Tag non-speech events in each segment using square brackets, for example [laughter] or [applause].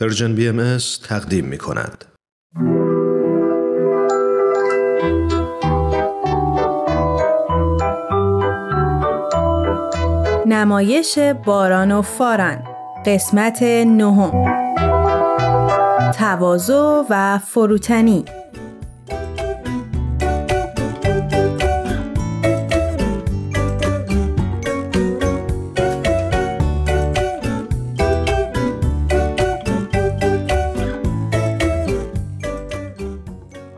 پرژن بی ام تقدیم می کند. نمایش باران و فاران قسمت نهم تواضع و فروتنی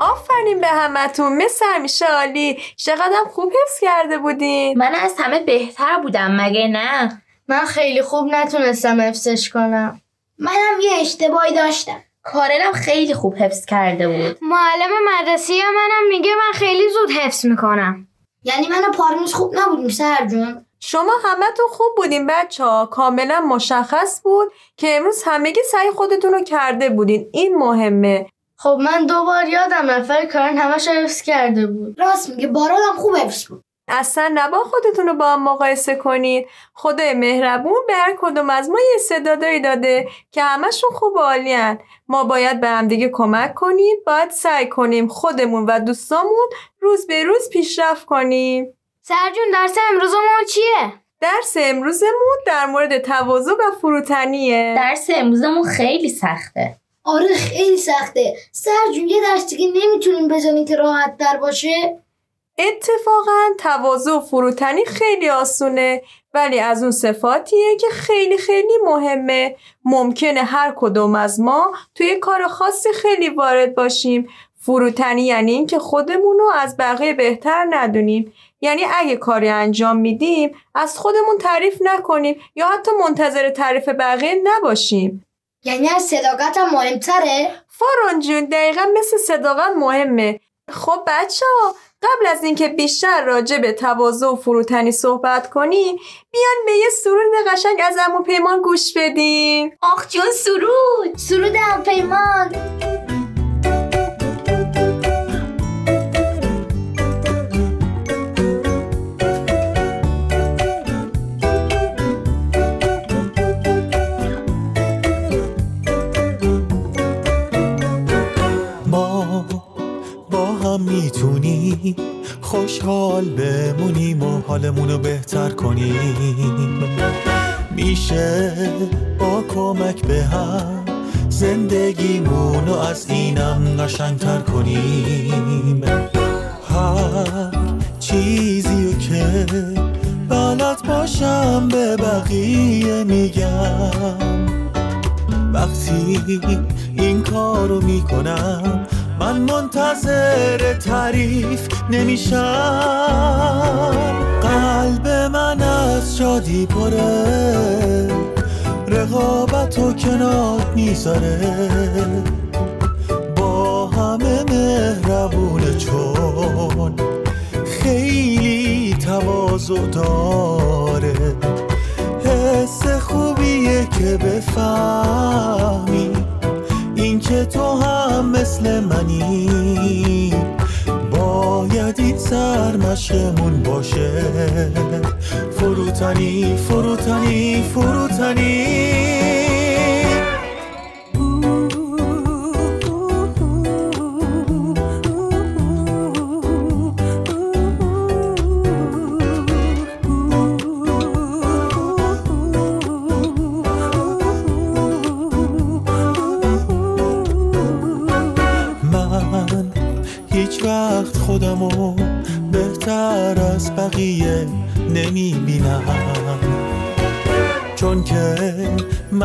آفرین به همتون مثل همیشه عالی. چقدر خوب حفظ کرده بودین. من از همه بهتر بودم مگه نه؟ من خیلی خوب نتونستم حفظش کنم. منم یه اشتباهی داشتم. کارلم خیلی خوب حفظ کرده بود. معلم مدرسه منم میگه من خیلی زود حفظ می‌کنم. یعنی من پارمیز خوب نبودیم سر جون؟ شما همتون خوب بودین بچه ها. کاملا مشخص بود که امروز همگی سعی خودتون رو کرده بودین. این مهمه. خب من دو بار یادم نفر کارن همش حفظ کرده بود. راست میگه بارانم خوب حفظ بود. اصلا نبا خودتون رو با هم مقایسه کنید. خدای مهربون به هر کدوم از ما یه استعدادایی داده که همشون خوب و عالیان ما باید به همدیگه کمک کنیم باید سعی کنیم خودمون و دوستامون روز به روز پیشرفت کنیم. سرجون درس امروزمون چیه؟ درس امروزمون در مورد تواضع و فروتنیه. درس امروزمون خیلی سخته. آره خیلی سخته. سر جون یه درس دیگه نمی‌تونیم بزنیم که راحت در باشه. اتفاقا تواضع و فروتنی خیلی آسونه ولی از اون صفاتیه که خیلی خیلی مهمه. ممکنه هر کدوم از ما توی کار خاصی خیلی وارد باشیم. فروتنی یعنی اینکه خودمون رو از بقیه بهتر ندونیم. یعنی اگه کاری انجام میدیم از خودمون تعریف نکنیم یا حتی منتظر تعریف بقیه نباشیم. یعنی از صداقت هم مهمتره؟ فارون جون دقیقا مثل صداقت مهمه. خب بچه ها قبل از اینکه بیشتر راجع به تواضع و فروتنی صحبت کنیم بیان به یه سرود قشنگ از امو پیمان گوش بدیم آخ جون سرود! سرود هم پیمان! خوشحال بمونیم و حالمون رو بهتر کنیم. میشه با کمک به هم زندگیمون رو از اینم قشنگتر کنیم. هر چیزی که بلد باشم به بقیه میگم. وقتی این کارو می‌کنم من منتظر تعریف نمیشم. قلب من از شادی پره. رقابت و کنار می‌ذاره. با همه مهربونه چون خیلی تواضع داره. حس خوبیه که بفهمی. که تو هم مثل منی. باید این سرمشقمون باشه. فروتنی فروتنی فروتنی.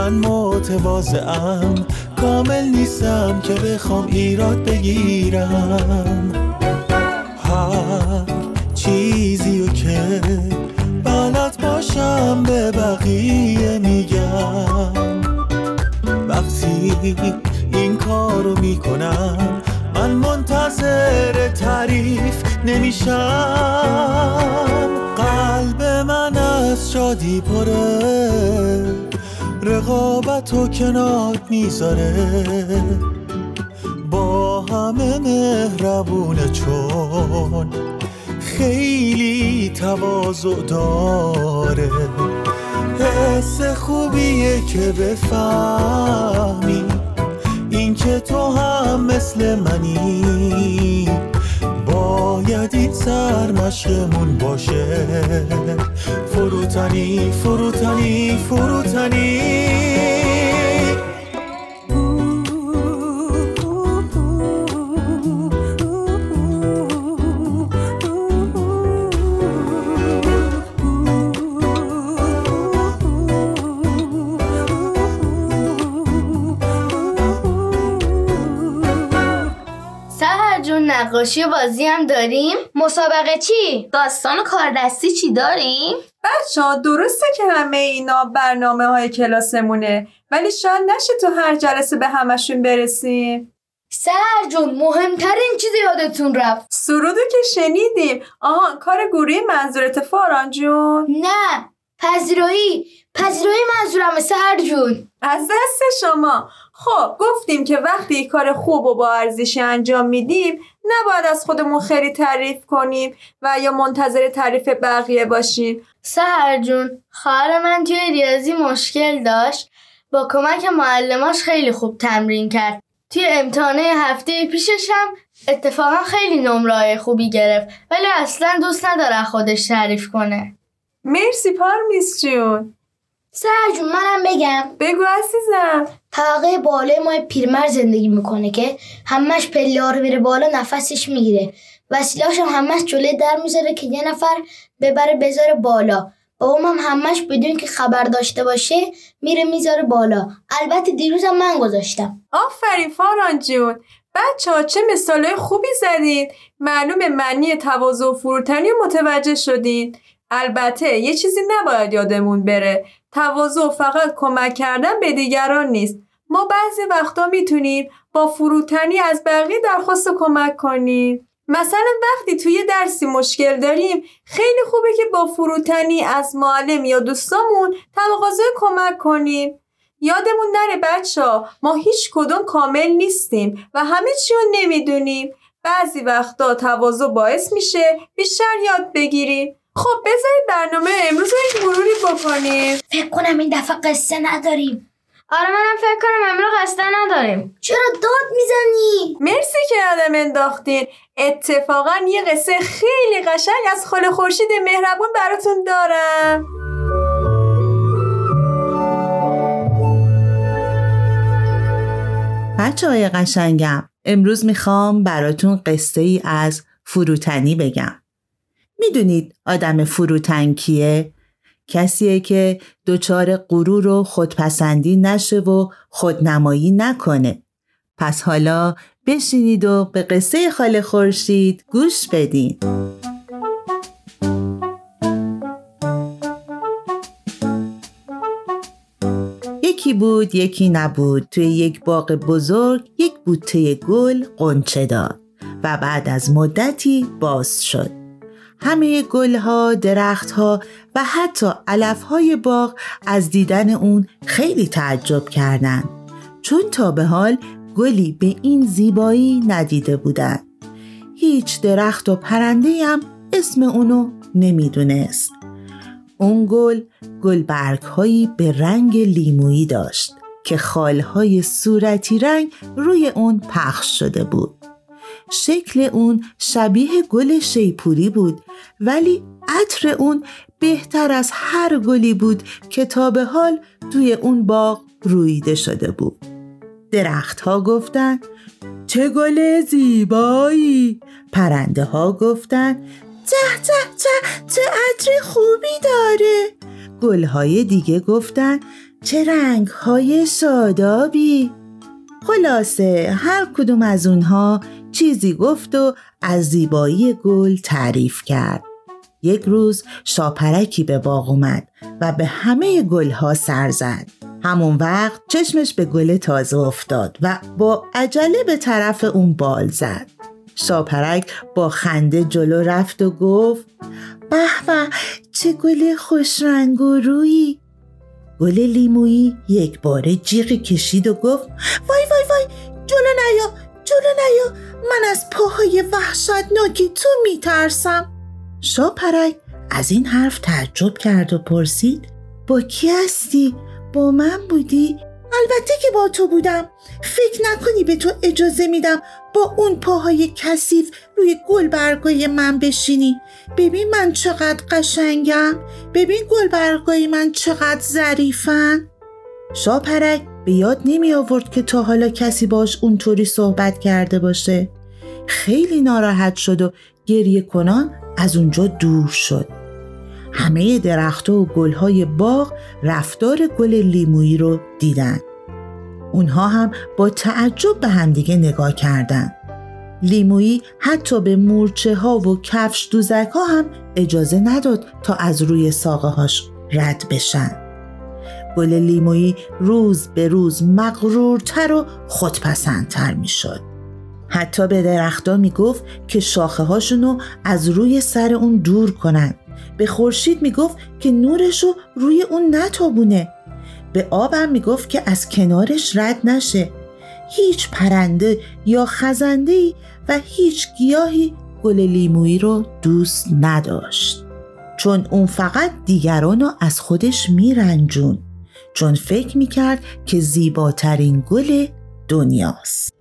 من متواضعم. کامل نیستم که بخوام ایراد بگیرم. هر چیزی رو که بلد باشم به بقیه میگم. وقتی این کارو می‌کنم من منتظر تعریف نمیشم. قلب من از شادی پره. رقابت و کنار می‌ذاره. با همه مهربونه چون خیلی تواضع داره. حس خوبیه که بفهمی این که تو هم مثل منی. این سرمشقمون باشه. فروتنی فروتنی فروتنی. نقاشی و بازی هم داریم. مسابقه چی؟ داستان و کاردستی چی داریم؟ بچه ها درسته که همه اینا برنامه های کلاسمونه ولی شاید نشه تو هر جلسه به همشون برسیم. سهر جون مهمترین چیز یادتون رفت. سرودو که شنیدیم. آها کار گروهی منظورت فاران جون؟ نه پذیرایی. پذیرایی منظورم سهر جون. از دست شما. خب گفتیم که وقتی کار خوب و با ارزشی انجام میدیم نباید از خودمون خیلی تعریف کنیم و یا منتظر تعریف بقیه باشیم. سهر جون خواهر من توی ریاضی مشکل داشت. با کمک معلماش خیلی خوب تمرین کرد. توی امتحانه هفته پیشش هم اتفاقا خیلی نمره خوبی گرفت. ولی اصلا دوست نداره خودش تعریف کنه. مرسی پارمیس جون. سهر جون منم بگم. بگو عزیزم. طبقه بالای ما پیرمرد زندگی می‌کنه که همش پله رو میره بالا نفسش می‌گیره. وسیلاش هم همش جلوی در می‌ذاره که یه نفر ببره بذاره بالا. بابام هم همش بدون که خبر داشته باشه میره می‌ذاره بالا. البته دیروزم من گذاشتم. آفرین فاران جون. بچه ها چه مثال خوبی زدین. معلوم معنی تواضع و فروتنی رو متوجه شدین. البته یه چیزی نباید یادمون بره. تواضع فقط کمک کردن به دیگران نیست. ما بعضی وقتا می‌تونیم با فروتنی از بقیه درخواست کمک کنیم. مثلا وقتی توی درسی مشکل داریم خیلی خوبه که با فروتنی از معلم یا دوستامون تقاضای کمک کنیم. یادمون نره بچه ها ما هیچ کدوم کامل نیستیم و همه چی رو نمی‌دونیم. بعضی وقتا تواضع باعث میشه بیشتر یاد بگیریم. خب بذارید برنامه امروز رو یک مروری بکنیم. فکر کنم این دفعه قصه نداریم. آره منم فکر کنم امروز قصده نداریم. چرا داد می‌زنی؟ مرسی که یادم انداختین. اتفاقا یه قصه خیلی قشنگ از خاله خورشید مهربون براتون دارم. بچه های قشنگم امروز می‌خوام براتون قصه ای از فروتنی بگم. می‌دونید آدم فروتن کیه؟ کسیه که دچار غرور و خودپسندی نشه و خودنمایی نکنه. پس حالا بشینید و به قصه خاله خورشید گوش بدین. یکی بود یکی نبود. توی یک باغ بزرگ یک بوته گل قنچه داد و بعد از مدتی باز شد. همه گلها، درختها و حتی علفهای باغ از دیدن اون خیلی تعجب کردند چون تا به حال گلی به این زیبایی ندیده بودند. هیچ درخت و پرنده هم اسم اونو نمی‌دونست. اون گل گلبرگ هایی به رنگ لیمویی داشت که خالهای صورتی رنگ روی اون پخش شده بود. شکل اون شبیه گل شیپوری بود ولی عطر اون بهتر از هر گلی بود که تا به حال توی اون باغ رویده شده بود. درختها گفتن چه گل زیبایی! پرنده ها گفتن ته ته ته چه عطر خوبی داره! گلهای دیگه گفتن چه رنگهای شادابی خلاصه هر کدوم از اونها چیزی گفت و از زیبایی گل تعریف کرد. یک روز شاپرکی به باغ اومد و به همه گلها سر زد. همون وقت چشمش به گل تازه افتاد و با عجله به طرف اون بال زد. شاپرک با خنده جلو رفت و گفت به به چه گل خوش رنگ و رویی گل لیمویی یک باره جیغی کشید و گفت وای وای وای جلو نیا جلو نیا. من از پاهای وحشتناکی تو میترسم. شاپرک از این حرف تعجب کرد و پرسید با کی هستی؟ با من بودی؟ البته که با تو بودم. فکر نکنی به تو اجازه میدم با اون پاهای کثیف روی گل برگای من بشینی. ببین من چقدر قشنگم. ببین گل برگای من چقدر ظریفن. شاپرک به یاد نمی آورد که تا حالا کسی باش اونطوری صحبت کرده باشه. خیلی ناراحت شد و گریه کنان از اونجا دور شد همه درختها و گلهای باغ رفتار گل لیمویی رو دیدن اونها هم با تعجب به همدیگه نگاه کردند. لیمویی حتی به مورچه ها و کفش دوزک ها هم اجازه نداد تا از روی ساقه هاش رد بشن. گل لیمویی روز به روز مغرورتر و خودپسندتر می شد. حتی به درختها می گفت که شاخه هاشونو از روی سر اون دور کنن. به خورشید می گفت که نورشو روی اون نتابونه. به آبم می گفت که از کنارش رد نشه. هیچ پرنده یا خزنده و هیچ گیاهی گل لیمویی رو دوست نداشت. چون اون فقط دیگران رو از خودش میرنجون چون فکر می‌کرد که زیباترین گل دنیاست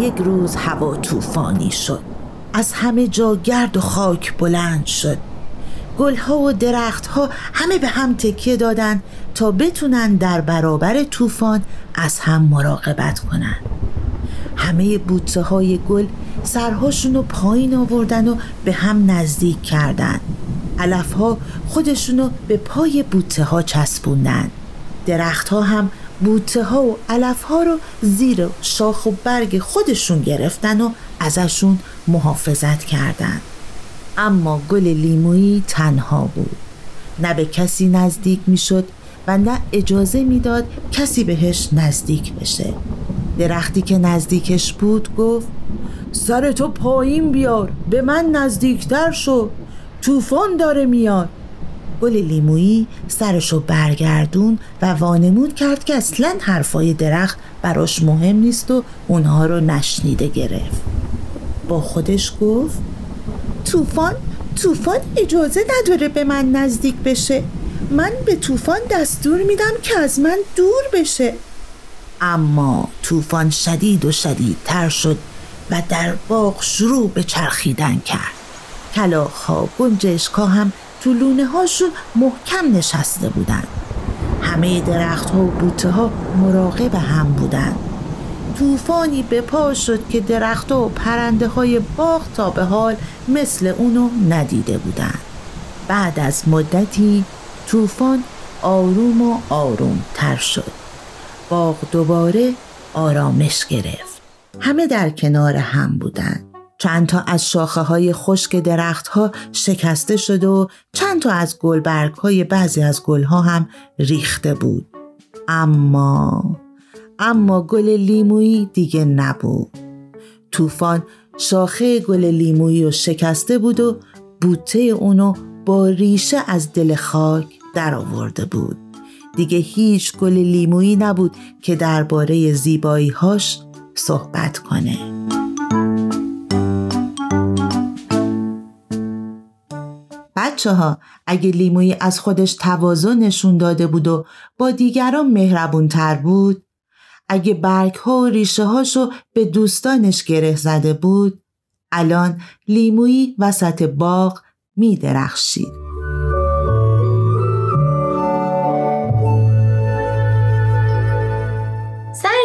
یک روز هوا طوفانی شد. از همه جا گرد و خاک بلند شد. گلها و درختها همه به هم تکیه دادن تا بتونن در برابر طوفان از هم مراقبت کنن. همه بوته های گل سرهاشون رو پایین آوردن و به هم نزدیک کردن. علف ها خودشونو به پای بوته ها چسبوندن. درختها هم بوته ها و علف ها رو زیر شاخ و برگ خودشون گرفتن و ازشون محافظت کردند. اما گل لیمویی تنها بود. نه به کسی نزدیک می‌شد و نه اجازه می‌داد کسی بهش نزدیک بشه. درختی که نزدیکش بود گفت سر تو پایین بیار به من نزدیکتر شو طوفان داره میاد. گل لیمویی سرشو برگردون و وانمود کرد که اصلا حرفای درخت براش مهم نیست و اونها رو نشنیده گرفت. با خودش گفت طوفان طوفان اجازه نداره به من نزدیک بشه. من به طوفان دستور میدم که از من دور بشه. اما طوفان شدید و شدیدتر شد و در باغ شروع به چرخیدن کرد. کلاخ گنجشکا هم تو لونه هاشون محکم نشسته بودن. همه درخت ها و بوته ها مراقب هم بودن. طوفانی به پا شد که درخت و پرنده های باغ تا به حال مثل اونو ندیده بودن. بعد از مدتی طوفان آروم و آروم تر شد. باغ دوباره آرامش گرفت. همه در کنار هم بودند چند تا از شاخه های خشک درختها شکسته شده و چند تا از گلبرگ های بعضی از گلها هم ریخته بود. اما اما گل لیمویی دیگه نبود. طوفان شاخه گل لیمویی رو شکسته بود و بوته اونو با ریشه از دل خاک درآورده بود. دیگه هیچ گل لیمویی نبود که درباره زیباییهاش صحبت کنه. بچه ها اگه لیمویی از خودش توازن نشون داده بود و با دیگران مهربون تر بود اگه برگ ها و ریشه هاشو به دوستانش گره زده بود الان لیمویی وسط باغ می درخشید.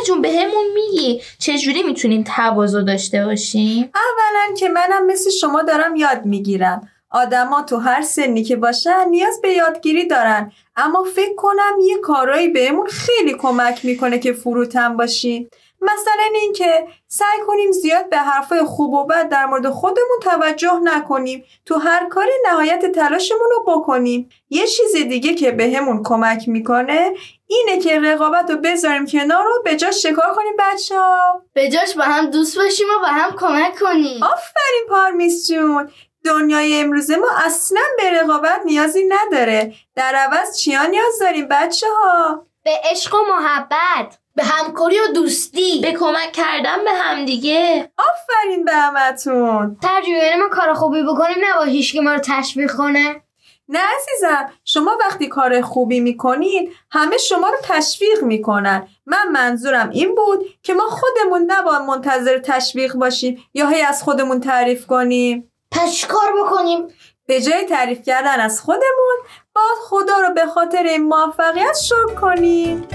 جون به همون میگی چجوری می‌تونیم تواضع داشته باشیم؟ اولا که منم مثل شما دارم یاد می‌گیرم آدما تو هر سنی که باشن نیاز به یادگیری دارن. اما فکر کنم یه کارایی بهمون خیلی کمک می‌کنه که فروتن باشیم. مثلا اینکه سعی کنیم زیاد به حرفای خوب و بد در مورد خودمون توجه نکنیم. تو هر کاری نهایت تلاشمون رو بکنیم. یه چیز دیگه که بهمون کمک می‌کنه اینه که رقابت رو بذاریم کنار رو به جاش شکار کنیم بچه ها به جاش با هم دوست باشیم و به هم کمک کنیم. آفرین پارمیس جون. دنیای امروزه ما اصلا به رقابت نیازی نداره. در عوض چیا نیاز داریم بچه ها؟ به عشق و محبت به همکاری و دوستی. به کمک کردن به هم دیگه. آفرین به همتون. ترجیح ما کار خوبی بکنیم نه با که ما رو تشویق کنه. نه عزیزم شما وقتی کار خوبی می‌کنید همه شما رو تشویق می‌کنن. من منظورم این بود که ما خودمون نباید منتظر تشویق باشیم یا هی از خودمون تعریف کنیم. چیکار بکنیم؟ به جای تعریف کردن از خودمون باید خدا رو به خاطر این موفقیت شکر کنیم.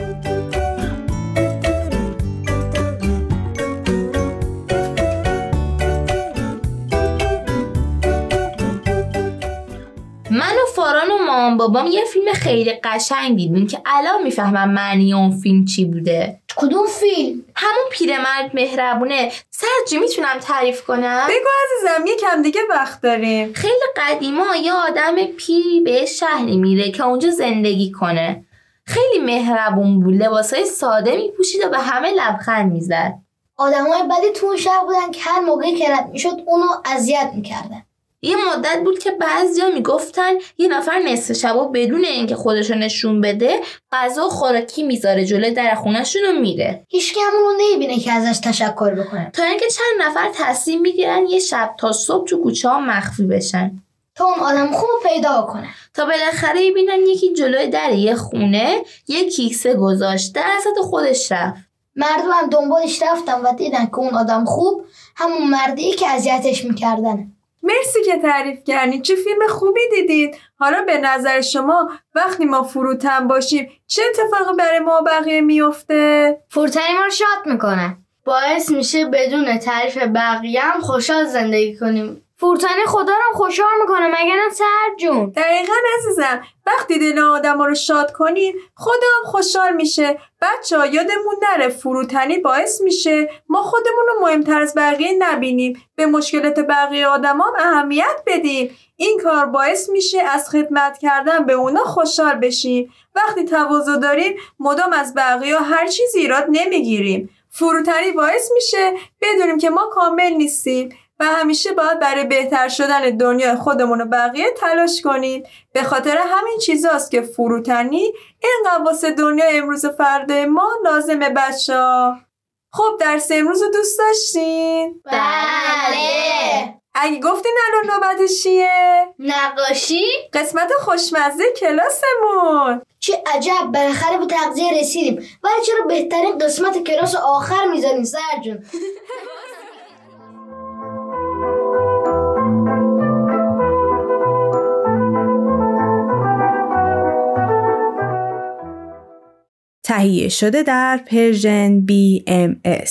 مامان بابام یه فیلم خیلی قشنگ دیدیم که الان می‌فهمم معنی اون فیلم چی بوده. کدوم فیلم؟ همون پیرمرد مهربونه. سرجی می‌تونم تعریف کنم؟ بگو عزیزم یکم دیگه وقت داریم. خیلی قدیما یه آدم پیری به شهری میره که اونجا زندگی کنه. خیلی مهربون بود لباسای ساده میپوشید و به همه لبخند می‌زد. آدمای بدی تو اون شهر بودن که هر موقعی که رد می‌شد اونو اذیت می‌کردن. یه مدت بود که بعضیا می‌گفتن یه نفر نصف شبا بدون اینکه خودشو نشون بده غذا و خوراکی می‌ذاره جلوی در خونهشون و میره. هیچ همونو نمی‌بینه که ازش تشکر بکنه. تا اینکه چند نفر تصمیم می‌گیرن یه شب تا صبح تو کوچه ها مخفی بشن. تا اون آدم خوب رو پیدا کنه. تا بالاخره ببینن یکی جلوی در یه خونه یه کیسه گذاشته ازت خودش رفت. مردم هم دنبالش رفتن و دیدن که اون آدم خوب همون مردی که اذیتش می‌کردن مرسی که تعریف کردین. چه فیلم خوبی دیدید حالا به نظر شما وقتی ما فروتن باشیم چه اتفاقی برای ما بقیه میفته؟ فروتنی ما رو شاد می‌کنه. باعث میشه بدون تعریف بقیه هم خوشحال زندگی کنیم. فروتنی خدا رو خوشحال می‌کنه. مگه نه سر جون. دقیقا عزیزم وقتی دل آدم رو شاد کنیم خدا هم خوشحال میشه. بچه ها یادمون نره فروتنی باعث میشه. ما خودمون رو مهمتر از بقیه نبینیم. به مشکلات بقیه آدم هم اهمیت بدیم. این کار باعث میشه از خدمت کردن به اونا خوشحال بشیم. وقتی تواضع داریم مدام از بقیه هر چیزی ایراد نمی‌گیریم. فروتنی باعث میشه بدونیم که ما کامل نیستیم. و همیشه باید برای بهتر شدن دنیا خودمون و بقیه تلاش کنیم به خاطر همین چیزاست که فروتنی اینقدر واسه دنیا امروز فردا ما لازمه بچه ها. خب درس امروز رو دوست داشتین؟ بله اگه گفتین الان نوبت چیه؟ نقاشی قسمت خوشمزه کلاسمون چه عجب بالاخره به تغذیه رسیدیم ولی چرا بهترین قسمت کلاس آخر می‌ذارین سر [laughs] تهیه شده در پرژن BMS